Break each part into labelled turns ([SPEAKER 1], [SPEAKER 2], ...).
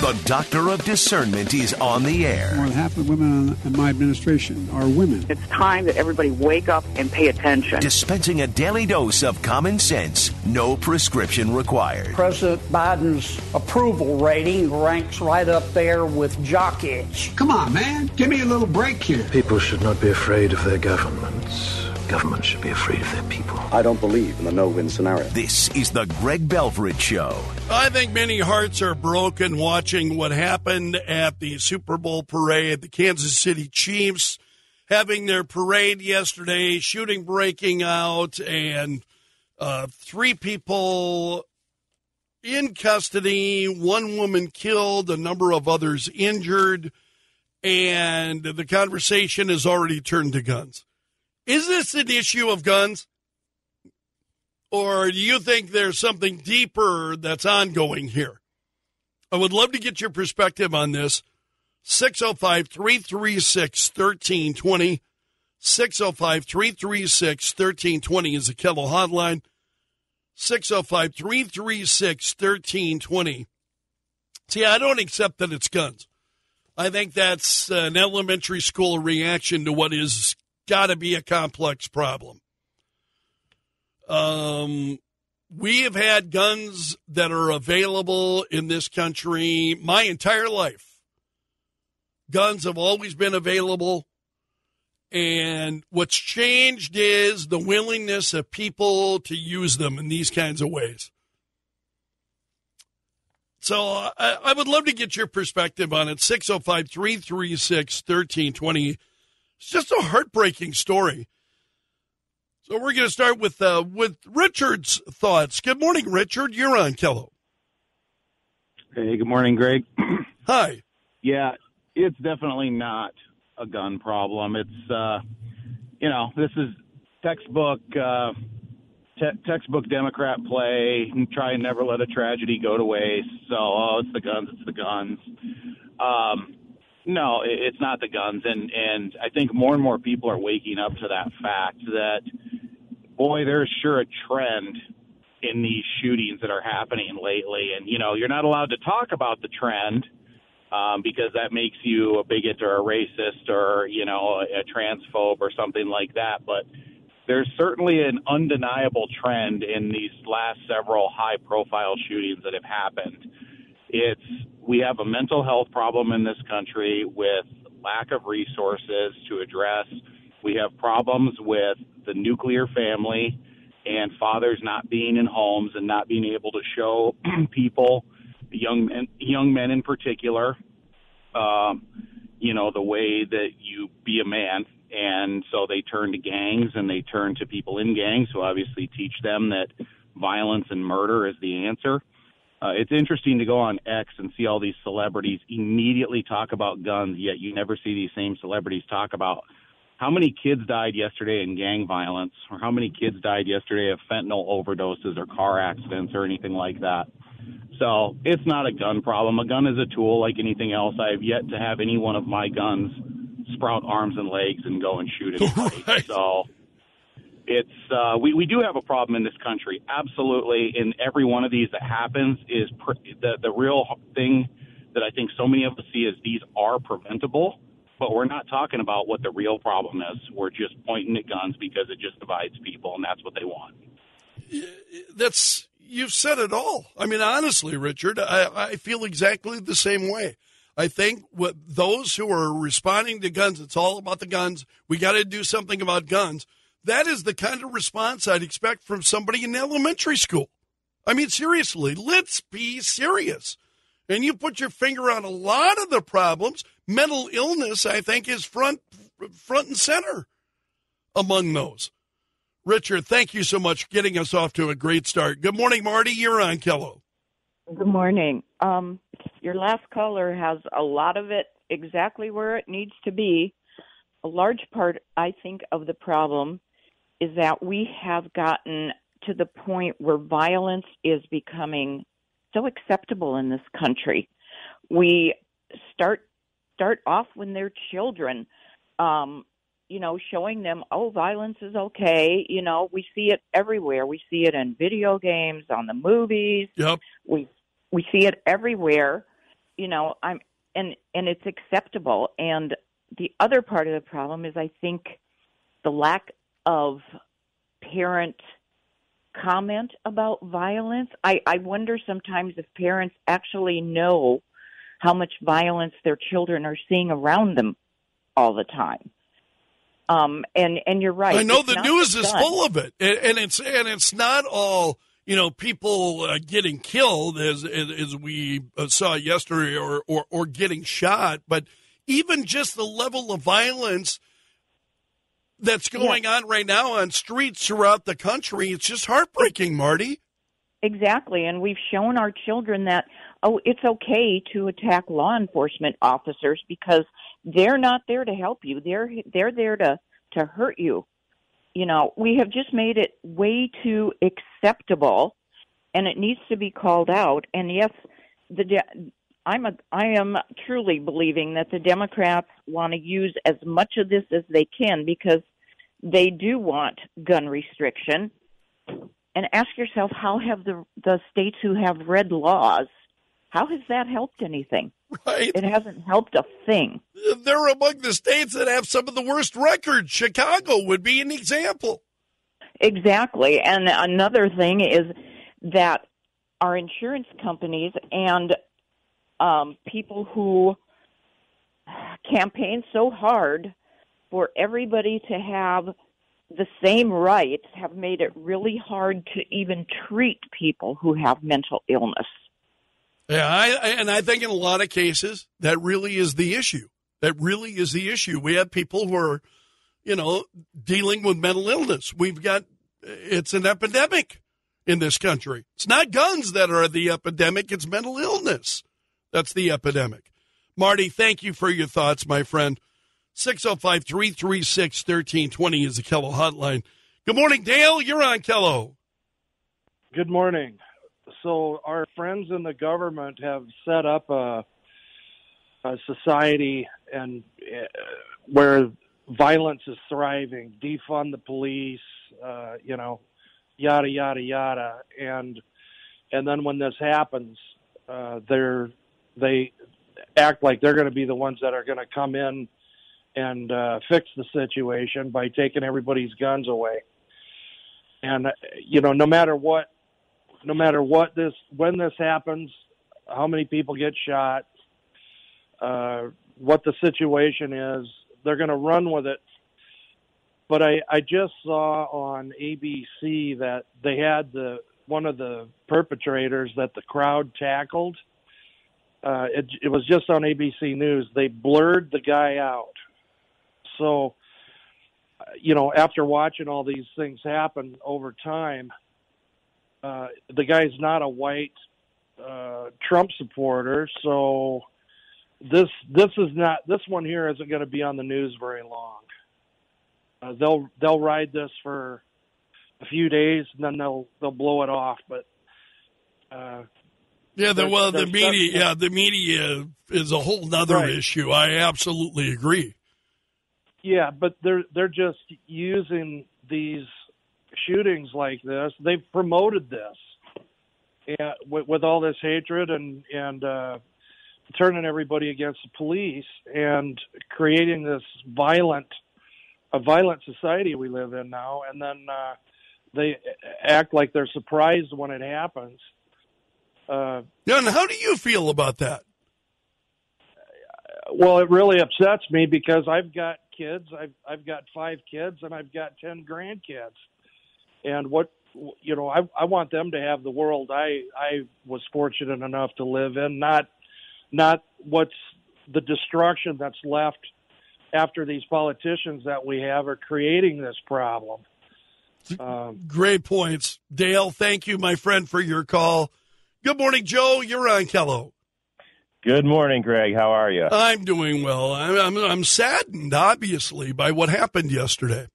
[SPEAKER 1] The Doctor of Discernment is on the air.
[SPEAKER 2] More than half the women in my administration are women.
[SPEAKER 3] It's time that everybody wake up and pay attention.
[SPEAKER 1] Dispensing a daily dose of common sense, no prescription required.
[SPEAKER 4] President Biden's approval rating ranks right up there with jock itch.
[SPEAKER 2] Come on, man. Give me a little break here.
[SPEAKER 5] People should not be afraid of their governments. Governments should be afraid of their people.
[SPEAKER 6] I don't believe in the no-win scenario.
[SPEAKER 1] This is the Greg Belfrage Show.
[SPEAKER 7] I think many hearts are broken watching what happened at the Super Bowl parade. The Kansas City Chiefs having their parade yesterday, shooting breaking out, and uh, three people in custody, one woman killed, a number of others injured, and the conversation has already turned to guns. Is this an issue of guns? Or do you think there's something deeper that's ongoing here? I would love to get your perspective on this. 605 336 1320. 605 336 1320 is the KELO hotline. 605 336 1320. See, I don't accept that it's guns. I think that's an elementary school reaction to what is got to be a complex problem. Um, we have had guns that are available in this country my entire life. Guns have always been available. And what's changed is the willingness of people to use them in these kinds of ways. So I, I would love to get your perspective on it. 605 336 1320. It's just a heartbreaking story. So we're going to start with uh, with Richard's thoughts. Good morning, Richard. You're on KELO.
[SPEAKER 8] Hey, good morning, Greg.
[SPEAKER 7] Hi.
[SPEAKER 8] Yeah, it's definitely not a gun problem. It's uh, you know, this is textbook uh, te- textbook Democrat play. Try and never let a tragedy go to waste. So, oh, it's the guns. It's the guns. Um, no, it's not the guns, and and I think more and more people are waking up to that fact that boy, there's sure a trend in these shootings that are happening lately, and you know you're not allowed to talk about the trend um, because that makes you a bigot or a racist or you know a, a transphobe or something like that, but. There's certainly an undeniable trend in these last several high profile shootings that have happened it's we have a mental health problem in this country with lack of resources to address. We have problems with the nuclear family and fathers not being in homes and not being able to show people, young men, young men in particular, um, you know, the way that you be a man. And so they turn to gangs and they turn to people in gangs who obviously teach them that violence and murder is the answer. Uh, it's interesting to go on X and see all these celebrities immediately talk about guns, yet you never see these same celebrities talk about how many kids died yesterday in gang violence, or how many kids died yesterday of fentanyl overdoses or car accidents or anything like that. So it's not a gun problem. A gun is a tool like anything else. I have yet to have any one of my guns sprout arms and legs and go and shoot anybody.
[SPEAKER 7] Right.
[SPEAKER 8] So it's uh, we we do have a problem in this country, absolutely. In every one of these that happens is pr- the the real thing that I think so many of us see is these are preventable, but we're not talking about what the real problem is. We're just pointing at guns because it just divides people, and that's what they want.
[SPEAKER 7] That's you've said it all. I mean, honestly, Richard, I, I feel exactly the same way. I think what those who are responding to guns, it's all about the guns. We got to do something about guns. That is the kind of response I'd expect from somebody in elementary school. I mean, seriously, let's be serious. And you put your finger on a lot of the problems. Mental illness, I think, is front front and center among those. Richard, thank you so much for getting us off to a great start. Good morning, Marty. You're on KELO.
[SPEAKER 9] Good morning. Um, your last caller has a lot of it exactly where it needs to be. A large part, I think, of the problem is that we have gotten to the point where violence is becoming so acceptable in this country. We start start off when they're children, um, you know, showing them, oh, violence is okay. You know, we see it everywhere. We see it in video games, on the movies.
[SPEAKER 7] Yep.
[SPEAKER 9] We we see it everywhere. you know, I'm and and it's acceptable. And the other part of the problem is, I think, the lack of parent comment about violence. I, I wonder sometimes if parents actually know how much violence their children are seeing around them all the time. Um, and and you're right.
[SPEAKER 7] I know the news is full of it, and, and it's and it's not all you know people uh, getting killed as as, as we uh, saw yesterday, or, or or getting shot, but even just the level of violence that's going on right now on streets throughout the country. It's just heartbreaking, Marty.
[SPEAKER 9] Exactly, and we've shown our children that oh, it's okay to attack law enforcement officers because they're not there to help you. They're they're there to to hurt you. You know, we have just made it way too acceptable, and it needs to be called out. And yes, the de- I'm a I am truly believing that the Democrats want to use as much of this as they can because they do want gun restriction and ask yourself how have the the states who have red laws how has that helped anything
[SPEAKER 7] Right.
[SPEAKER 9] it hasn't helped a thing
[SPEAKER 7] They're among the states that have some of the worst records. Chicago would be an example.
[SPEAKER 9] exactly and another thing is that our insurance companies and um, people who campaign so hard for everybody to have the same rights have made it really hard to even treat people who have mental illness
[SPEAKER 7] Yeah, I, and I think in a lot of cases that really is the issue. That really is the issue. We have people who are, you know, dealing with mental illness. We've got it's an epidemic in this country. It's not guns that are the epidemic; it's mental illness that's the epidemic. Marty, thank you for your thoughts, my friend. 605 336 1320 is the KELO hotline. Good morning, Dale. You're on KELO.
[SPEAKER 10] Good morning. So our friends in the government have set up a, a society and uh, where violence is thriving, defund the police, uh, you know, yada yada yada, and and then when this happens, uh, they're they act like they're going to be the ones that are going to come in and uh, fix the situation by taking everybody's guns away. And uh, you know, no matter what no matter what this when this happens, how many people get shot, uh, what the situation is, they're going to run with it. But I, I just saw on ABC that they had the one of the perpetrators that the crowd tackled. Uh, it, it was just on ABC News. They blurred the guy out. So, uh, you know, after watching all these things happen over time, uh, the guy's not a white uh, Trump supporter, so this this is not this one here isn't going to be on the news very long. Uh, they'll they'll ride this for a few days and then they'll they'll blow it off. But uh,
[SPEAKER 7] Yeah, the, well, the media, yeah, the media is a whole other
[SPEAKER 10] Right.
[SPEAKER 7] issue. I absolutely agree.
[SPEAKER 10] Yeah, but they're they're just using these shootings like this. They've promoted this and with, with all this hatred and and uh, turning everybody against the police and creating this violent a violent society we live in now. And then uh, they act like they're surprised when it happens. Uh,
[SPEAKER 7] and how do you feel about that?
[SPEAKER 10] Well, it really upsets me because I've got kids. I've I've got five kids and I've got ten grandkids. And what you know, I I want them to have the world I I was fortunate enough to live in, not not what's the destruction that's left after these politicians that we have are creating this problem. Um,
[SPEAKER 7] Great points. Dale, thank you, my friend, for your call. Good morning, Joe. You're on KELO.
[SPEAKER 11] Good morning, Greg. How are you?
[SPEAKER 7] I'm doing well. I'm, I'm, I'm saddened, obviously, by what happened yesterday.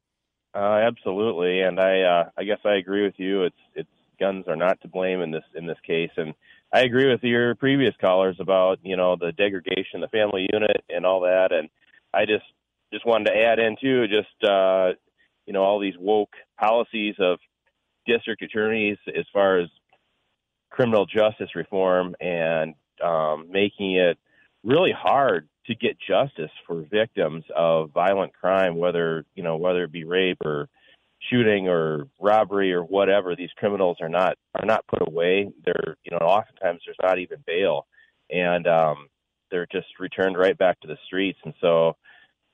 [SPEAKER 11] Uh, absolutely, and I uh, I guess I agree with you. It's it's guns are not to blame in this in this case, and I agree with your previous callers about you know the degradation, the family unit, and all that. And I just just wanted to add in too, just uh, you know all these woke policies of district attorneys as far as criminal justice reform and um, making it really hard to get justice for victims of violent crime, whether you know whether it be rape or shooting or robbery or whatever. These criminals are not are not put away. They're you know oftentimes there's not even bail, and um, they're just returned right back to the streets. And so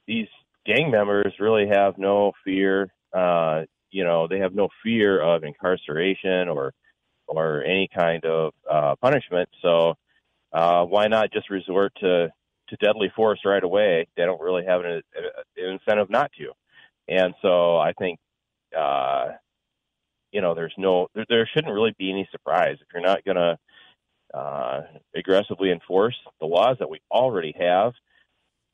[SPEAKER 11] these gang members really have no fear. Uh, you know, they have no fear of incarceration or or any kind of uh, punishment. So uh, why not just resort to to deadly force right away? They don't really have an, an incentive not to. And so I think, uh, you know, there's no, there, there shouldn't really be any surprise if you're not going to uh, aggressively enforce the laws that we already have.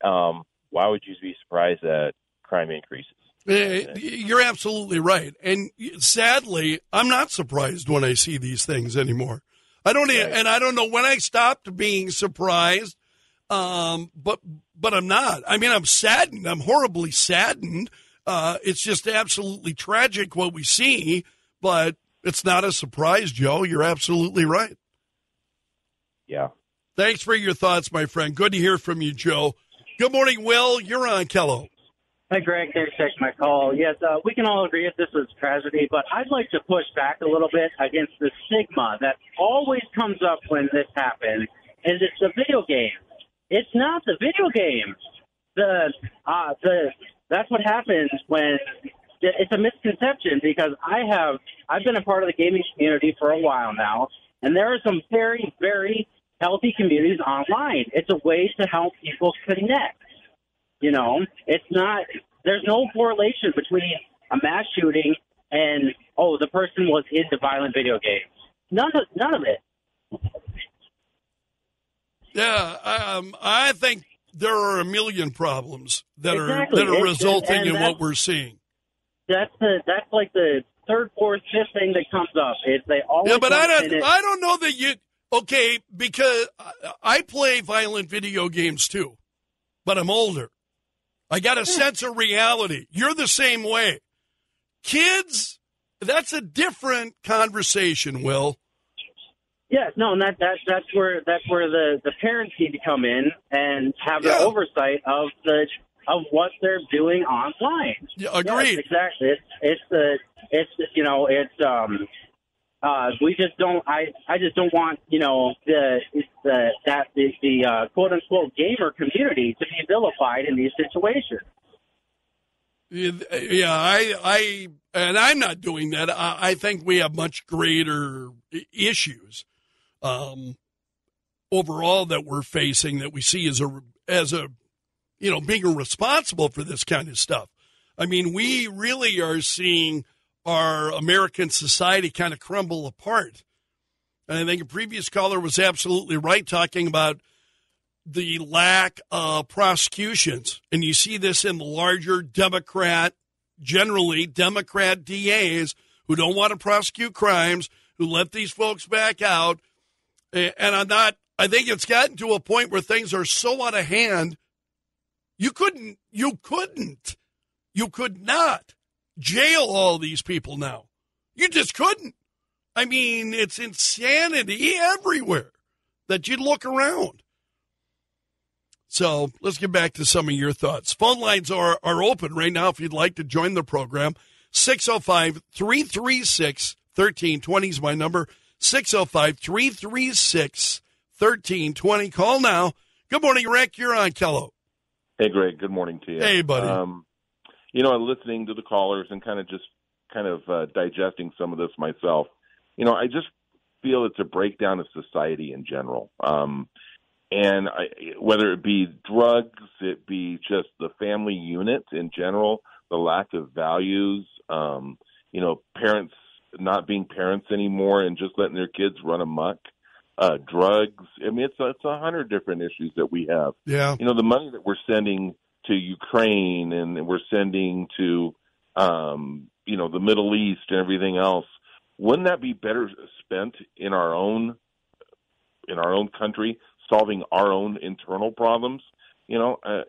[SPEAKER 11] Um, why would you be surprised that crime increases?
[SPEAKER 7] Eh, You're absolutely right. And sadly, I'm not surprised when I see these things anymore. I don't, e- and I don't know when I stopped being surprised. Um, but, but I'm not. I mean, I'm saddened. I'm horribly saddened. Uh, it's just absolutely tragic what we see, but it's not a surprise, Joe. You're absolutely right.
[SPEAKER 11] Yeah.
[SPEAKER 7] Thanks for your thoughts, my friend. Good to hear from you, Joe. Good morning, Will. You're on KELO.
[SPEAKER 12] Hi, Greg. Thanks for taking my call. Yes, uh, we can all agree that this is tragedy, but I'd like to push back a little bit against the stigma that always comes up when this happens, and it's the video game. It's not the video game. The uh, the that's what happens when it's a misconception because I have I've been a part of the gaming community for a while now, and there are some very very healthy communities online. It's a way to help people connect. You know, it's not. There's no correlation between a mass shooting and oh, the person was into violent video games. None of none of it.
[SPEAKER 7] Yeah, um, I think there are a million problems that
[SPEAKER 12] Exactly.
[SPEAKER 7] are that are
[SPEAKER 12] It's-
[SPEAKER 7] resulting in what we're seeing.
[SPEAKER 12] That's the that's like the third, fourth, fifth thing that comes up. Is they always
[SPEAKER 7] Yeah, but I don't.
[SPEAKER 12] it-
[SPEAKER 7] I don't know that you. Okay, because I- I play violent video games too, but I'm older. I got a sense of reality. You're the same way. Kids, that's a different conversation. Will.
[SPEAKER 12] Yes, no, and that, that that's where that's where the, the parents need to come in and have the
[SPEAKER 7] Yeah.
[SPEAKER 12] oversight of the of what they're doing online.
[SPEAKER 7] Yeah, agreed.
[SPEAKER 12] Yes, exactly. It's it's the it's you know it's um uh we just don't I I just don't want you know the the that the, the uh, quote unquote gamer community to be vilified in these situations.
[SPEAKER 7] Yeah, I, I, and I'm not doing that. I, I think we have much greater issues, um, overall that we're facing that we see as a, as a, you know, being responsible for this kind of stuff. I mean, we really are seeing our American society kind of crumble apart. And I think a previous caller was absolutely right talking about the lack of prosecutions. And you see this in the larger Democrat, generally Democrat DAs who don't want to prosecute crimes, who let these folks back out. And I'm not, I think it's gotten to a point where things are so out of hand. You couldn't, you couldn't, you could not jail all these people now. You just couldn't. I mean, it's insanity everywhere that you look around. So let's get back to some of your thoughts. Phone lines are, are open right now if you'd like to join the program. 605 336 1320 is my number. 605 336 1320. Call now. Good morning, Rick. You're on KELO.
[SPEAKER 13] Hey, Greg. Good morning to you.
[SPEAKER 7] Hey, buddy.
[SPEAKER 13] Um, you know, listening to the callers and kind of just kind of uh, digesting some of this myself. You know, I just feel it's a breakdown of society in general. Um, and I, whether it be drugs, it be just the family unit in general, the lack of values, um, you know, parents not being parents anymore and just letting their kids run amok, uh, drugs. I mean, it's it's a hundred different issues that we have.
[SPEAKER 7] Yeah.
[SPEAKER 13] You know, the money that we're sending to Ukraine and we're sending to, um, you know, the Middle East and everything else. Wouldn't that be better spent in our own, in our own country, solving our own internal problems? You know, uh,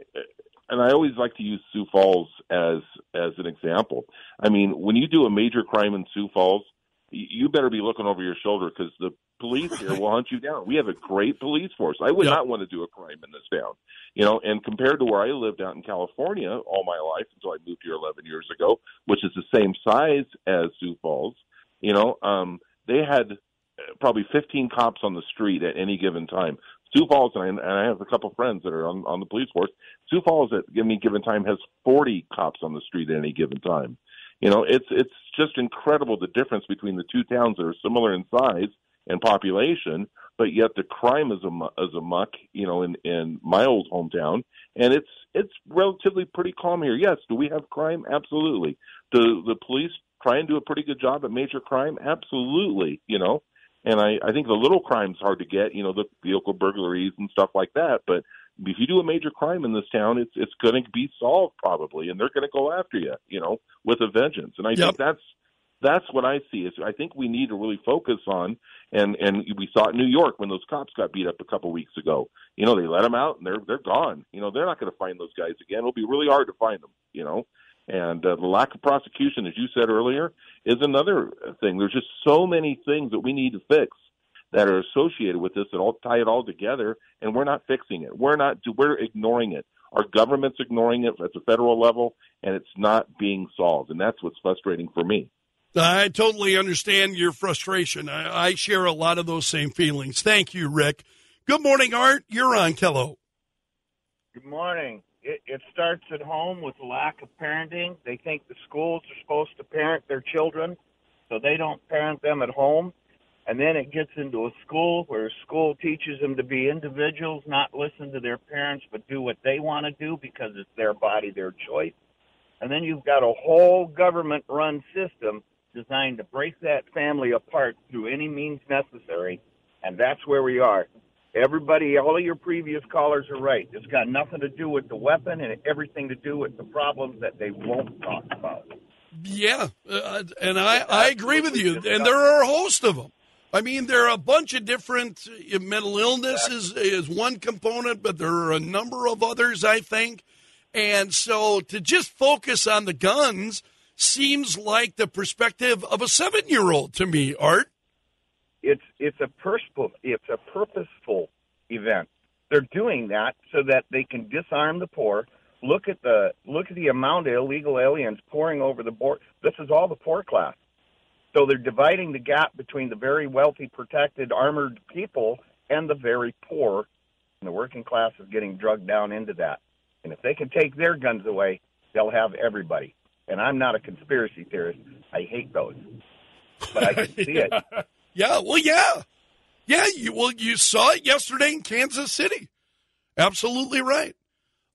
[SPEAKER 13] and I always like to use Sioux Falls as as an example. I mean, when you do a major crime in Sioux Falls, you better be looking over your shoulder because the police here will hunt you down. We have a great police force. I would
[SPEAKER 7] Yep.
[SPEAKER 13] not want to do a crime in this town, you know. And compared to where I lived out in California all my life until I moved here 11 years ago, which is the same size as Sioux Falls, you know, um, they had uh, probably 15 cops on the street at any given time. Sioux Falls, and I, and I have a couple friends that are on, on the police force. Sioux Falls at any given time has 40 cops on the street at any given time. You know, it's it's just incredible the difference between the two towns that are similar in size and population, but yet the crime is a is a muck. You know, in in my old hometown, and it's it's relatively pretty calm here. Yes, do we have crime? Absolutely. Do the police try and do a pretty good job at major crime? Absolutely. You know, and I, I think the little crimes hard to get, you know, the vehicle burglaries and stuff like that. But if you do a major crime in this town, it's it's going to be solved probably, and they're going to go after you, you know, with a vengeance. And I
[SPEAKER 7] Yep.
[SPEAKER 13] think that's that's what I see. Is I think we need to really focus on, and and we saw it in New York when those cops got beat up a couple weeks ago. You know, they let them out and they're they're gone. You know, they're not going to find those guys again. It'll be really hard to find them. You know. And uh, the lack of prosecution, as you said earlier, is another thing. There's just so many things that we need to fix that are associated with this that all tie it all together, and we're not fixing it. We're not. We're ignoring it. Our government's ignoring it at the federal level, and it's not being solved. And that's what's frustrating for me.
[SPEAKER 7] I totally understand your frustration. I, I share a lot of those same feelings. Thank you, Rick. Good morning, Art. You're on KELO.
[SPEAKER 14] Good morning. It, it starts at home with lack of parenting. They think the schools are supposed to parent their children, so they don't parent them at home. And then it gets into a school where school teaches them to be individuals, not listen to their parents, but do what they want to do because it's their body, their choice. And then you've got a whole government run system designed to break that family apart through any means necessary. And that's where we are. Everybody, all of your previous callers are right. It's got nothing to do with the weapon and everything to do with the problems that they won't talk about.
[SPEAKER 7] Yeah, uh, and I, I agree with you. And there are a host of them. I mean, there are a bunch of different uh, mental illness is, is one component, but there are a number of others, I think. And so to just focus on the guns seems like the perspective of a seven year old to me, Art.
[SPEAKER 14] It's it's a purposeful it's a purposeful event. They're doing that so that they can disarm the poor. Look at the look at the amount of illegal aliens pouring over the board. This is all the poor class. So they're dividing the gap between the very wealthy, protected, armored people and the very poor. And the working class is getting drugged down into that. And if they can take their guns away, they'll have everybody. And I'm not a conspiracy theorist. I hate those. But I can see it.
[SPEAKER 7] Yeah, well, yeah, yeah. You well, you saw it yesterday in Kansas City. Absolutely right.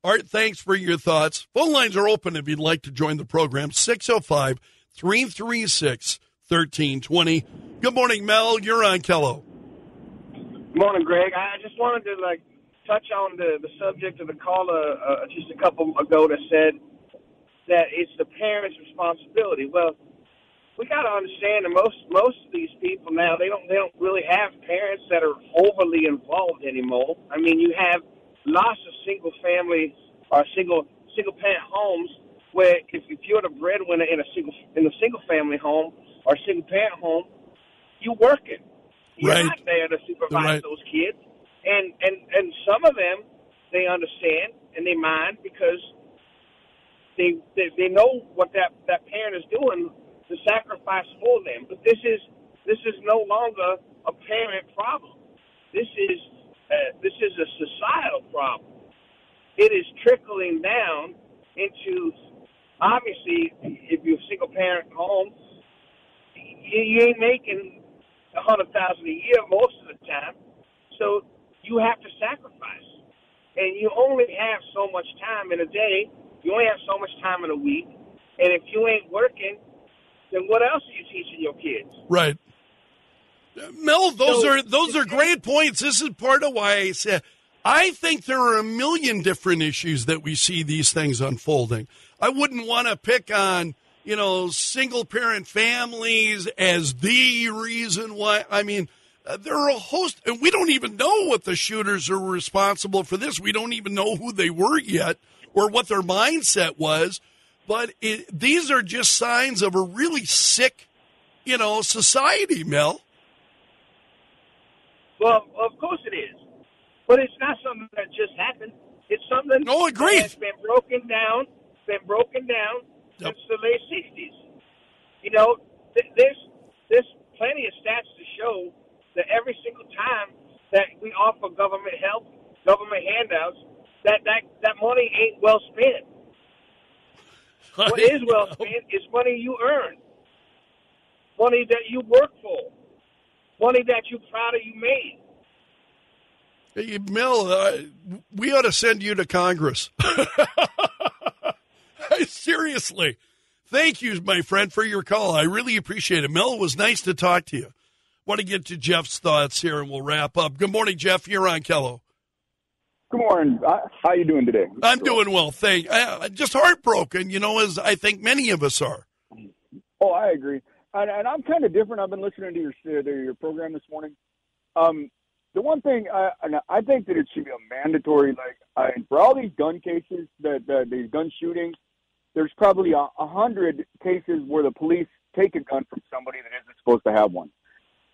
[SPEAKER 7] Art, thanks for your thoughts. Phone lines are open if you'd like to join the program. 605 336 1320. Good morning, Mel. You're on KELO.
[SPEAKER 15] Morning, Greg. I just wanted to like touch on the the subject of the caller uh, just a couple ago that said that it's the parents' responsibility. Well, we got to understand that most most of these people now they don't they don't really have parents that are overly involved anymore. I mean, you have lots of single family or single single parent homes where if, if you're the breadwinner in a single in a single family home or single parent home, you're working. You're
[SPEAKER 7] Right.
[SPEAKER 15] not there to supervise
[SPEAKER 7] Right.
[SPEAKER 15] those kids, and and and some of them they understand and they mind because they they, they know what that that parent is doing to sacrifice for them. But this is this is no longer a parent problem. This is uh, this is a societal problem. It is trickling down into obviously if you're a single parent home, you, you ain't making a hundred thousand a year most of the time, so you have to sacrifice, and you only have so much time in a day. You only have so much time in a week, and if you ain't working, then what else are you teaching your kids?
[SPEAKER 7] Right. Mel, those
[SPEAKER 15] So-
[SPEAKER 7] are those are great points. This is part of why I said I think there are a million different issues that we see these things unfolding. I wouldn't want to pick on, you know, single parent families as the reason why. I mean, uh, there are a host, and we don't even know what the shooters are responsible for this. We don't even know who they were yet or what their mindset was. But it, these are just signs of a really sick, you know, society, Mel.
[SPEAKER 15] Well, of course it is, but it's not something that just happened. It's something
[SPEAKER 7] no, agreed.
[SPEAKER 15] that's been broken down, been broken down yep. since the late '60s. You know, th- there's there's plenty of stats to show that every single time that we offer government help, government handouts, that that that money ain't well spent. what is well spent is money you earn, money that you work for, money that you're proud of you made.
[SPEAKER 7] Hey, Mel, uh, we ought to send you to Congress. Seriously. Thank you, my friend, for your call. I really appreciate it. Mel, it was nice to talk to you. Want to get to Jeff's thoughts here, and we'll wrap up. Good morning, Jeff. You're on KELO.
[SPEAKER 16] Good morning. Uh, how you doing today?
[SPEAKER 7] I'm doing well, thank. I, just heartbroken, you know, as I think many of us are.
[SPEAKER 16] Oh, I agree, and, and I'm kind of different. I've been listening to your to your program this morning. Um, the one thing I, I think that it should be a mandatory, like I, for all these gun cases, that the, these gun shootings, there's probably a, a hundred cases where the police take a gun from somebody that isn't supposed to have one.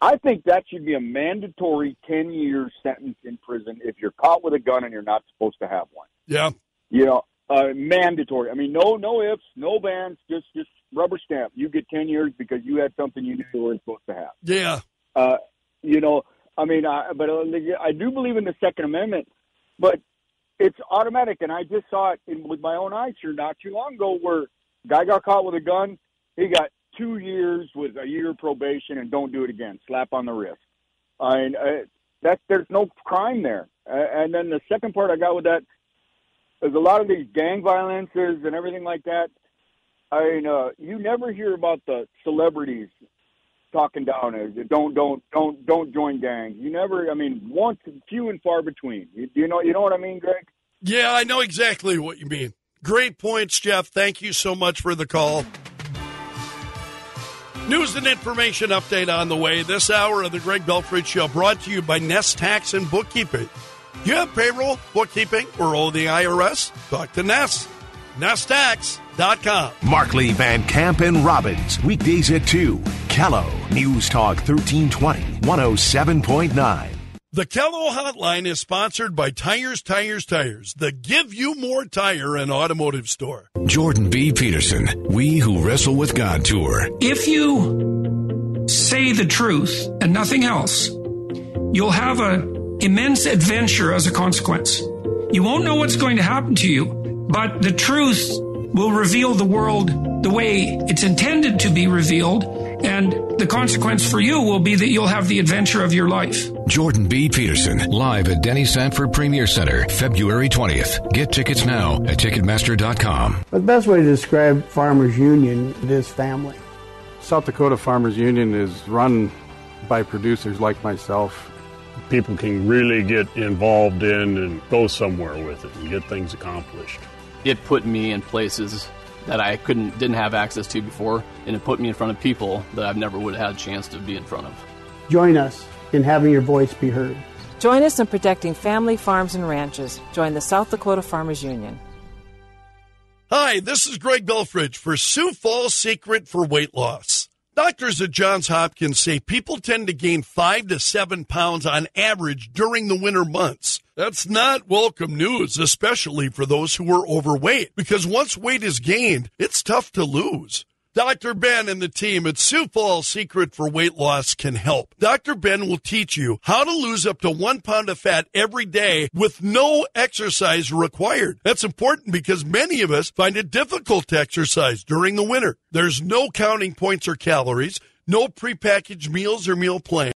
[SPEAKER 16] I think that should be a mandatory 10 year sentence in prison if you're caught with a gun and you're not supposed to have one.
[SPEAKER 7] Yeah.
[SPEAKER 16] You know, uh, mandatory. I mean, no, no ifs, no bans, just, just rubber stamp. You get 10 years because you had something you knew you weren't supposed to have.
[SPEAKER 7] Yeah.
[SPEAKER 16] Uh, you know, I mean, I, but uh, I do believe in the Second Amendment, but it's automatic. And I just saw it in, with my own eyes here not too long ago where guy got caught with a gun. He got two years with a year probation and don't do it again. Slap on the wrist. I mean, uh, that there's no crime there. And then the second part I got with that is a lot of these gang violences and everything like that. I mean, uh, you never hear about the celebrities talking down as don't don't don't don't join gangs. You never. I mean, once few and far between. You, you know you know what I mean, Greg?
[SPEAKER 7] Yeah, I know exactly what you mean. Great points, Jeff. Thank you so much for the call. News and information update on the way. This hour of the Greg Belfrage Show brought to you by Nest Tax and Bookkeeping. You have payroll, bookkeeping, or owe the IRS? Talk to Nest. NestTax.com.
[SPEAKER 1] Markley, Van Camp, and Robbins. Weekdays at 2. KELO. News Talk 1320. 107.9.
[SPEAKER 7] The KELO Hotline is sponsored by Tires, Tires, Tires, the Give You More Tire and Automotive Store.
[SPEAKER 17] Jordan B. Peterson, We Who Wrestle with God Tour.
[SPEAKER 18] If you say the truth and nothing else, you'll have an immense adventure as a consequence. You won't know what's going to happen to you, but the truth will reveal the world the way it's intended to be revealed and the consequence for you will be that you'll have the adventure of your life.
[SPEAKER 17] Jordan B. Peterson, live at Denny Sanford Premier Center, February 20th. Get tickets now at Ticketmaster.com.
[SPEAKER 19] The best way to describe Farmers Union is family.
[SPEAKER 20] South Dakota Farmers Union is run by producers like myself.
[SPEAKER 21] People can really get involved in and go somewhere with it and get things accomplished.
[SPEAKER 22] It put me in places that I couldn't didn't have access to before, and it put me in front of people that I've never would have had a chance to be in front of.
[SPEAKER 19] Join us in having your voice be heard.
[SPEAKER 23] Join us in protecting family farms and ranches. Join the South Dakota Farmers Union.
[SPEAKER 7] Hi, this is Greg Belfrage for Sioux Falls Secret for Weight Loss. Doctors at Johns Hopkins say people tend to gain five to seven pounds on average during the winter months. That's not welcome news, especially for those who are overweight, because once weight is gained, it's tough to lose. Dr. Ben and the team at Sioux Falls Secret for Weight Loss can help. Dr. Ben will teach you how to lose up to one pound of fat every day with no exercise required. That's important because many of us find it difficult to exercise during the winter. There's no counting points or calories, no prepackaged meals or meal plans.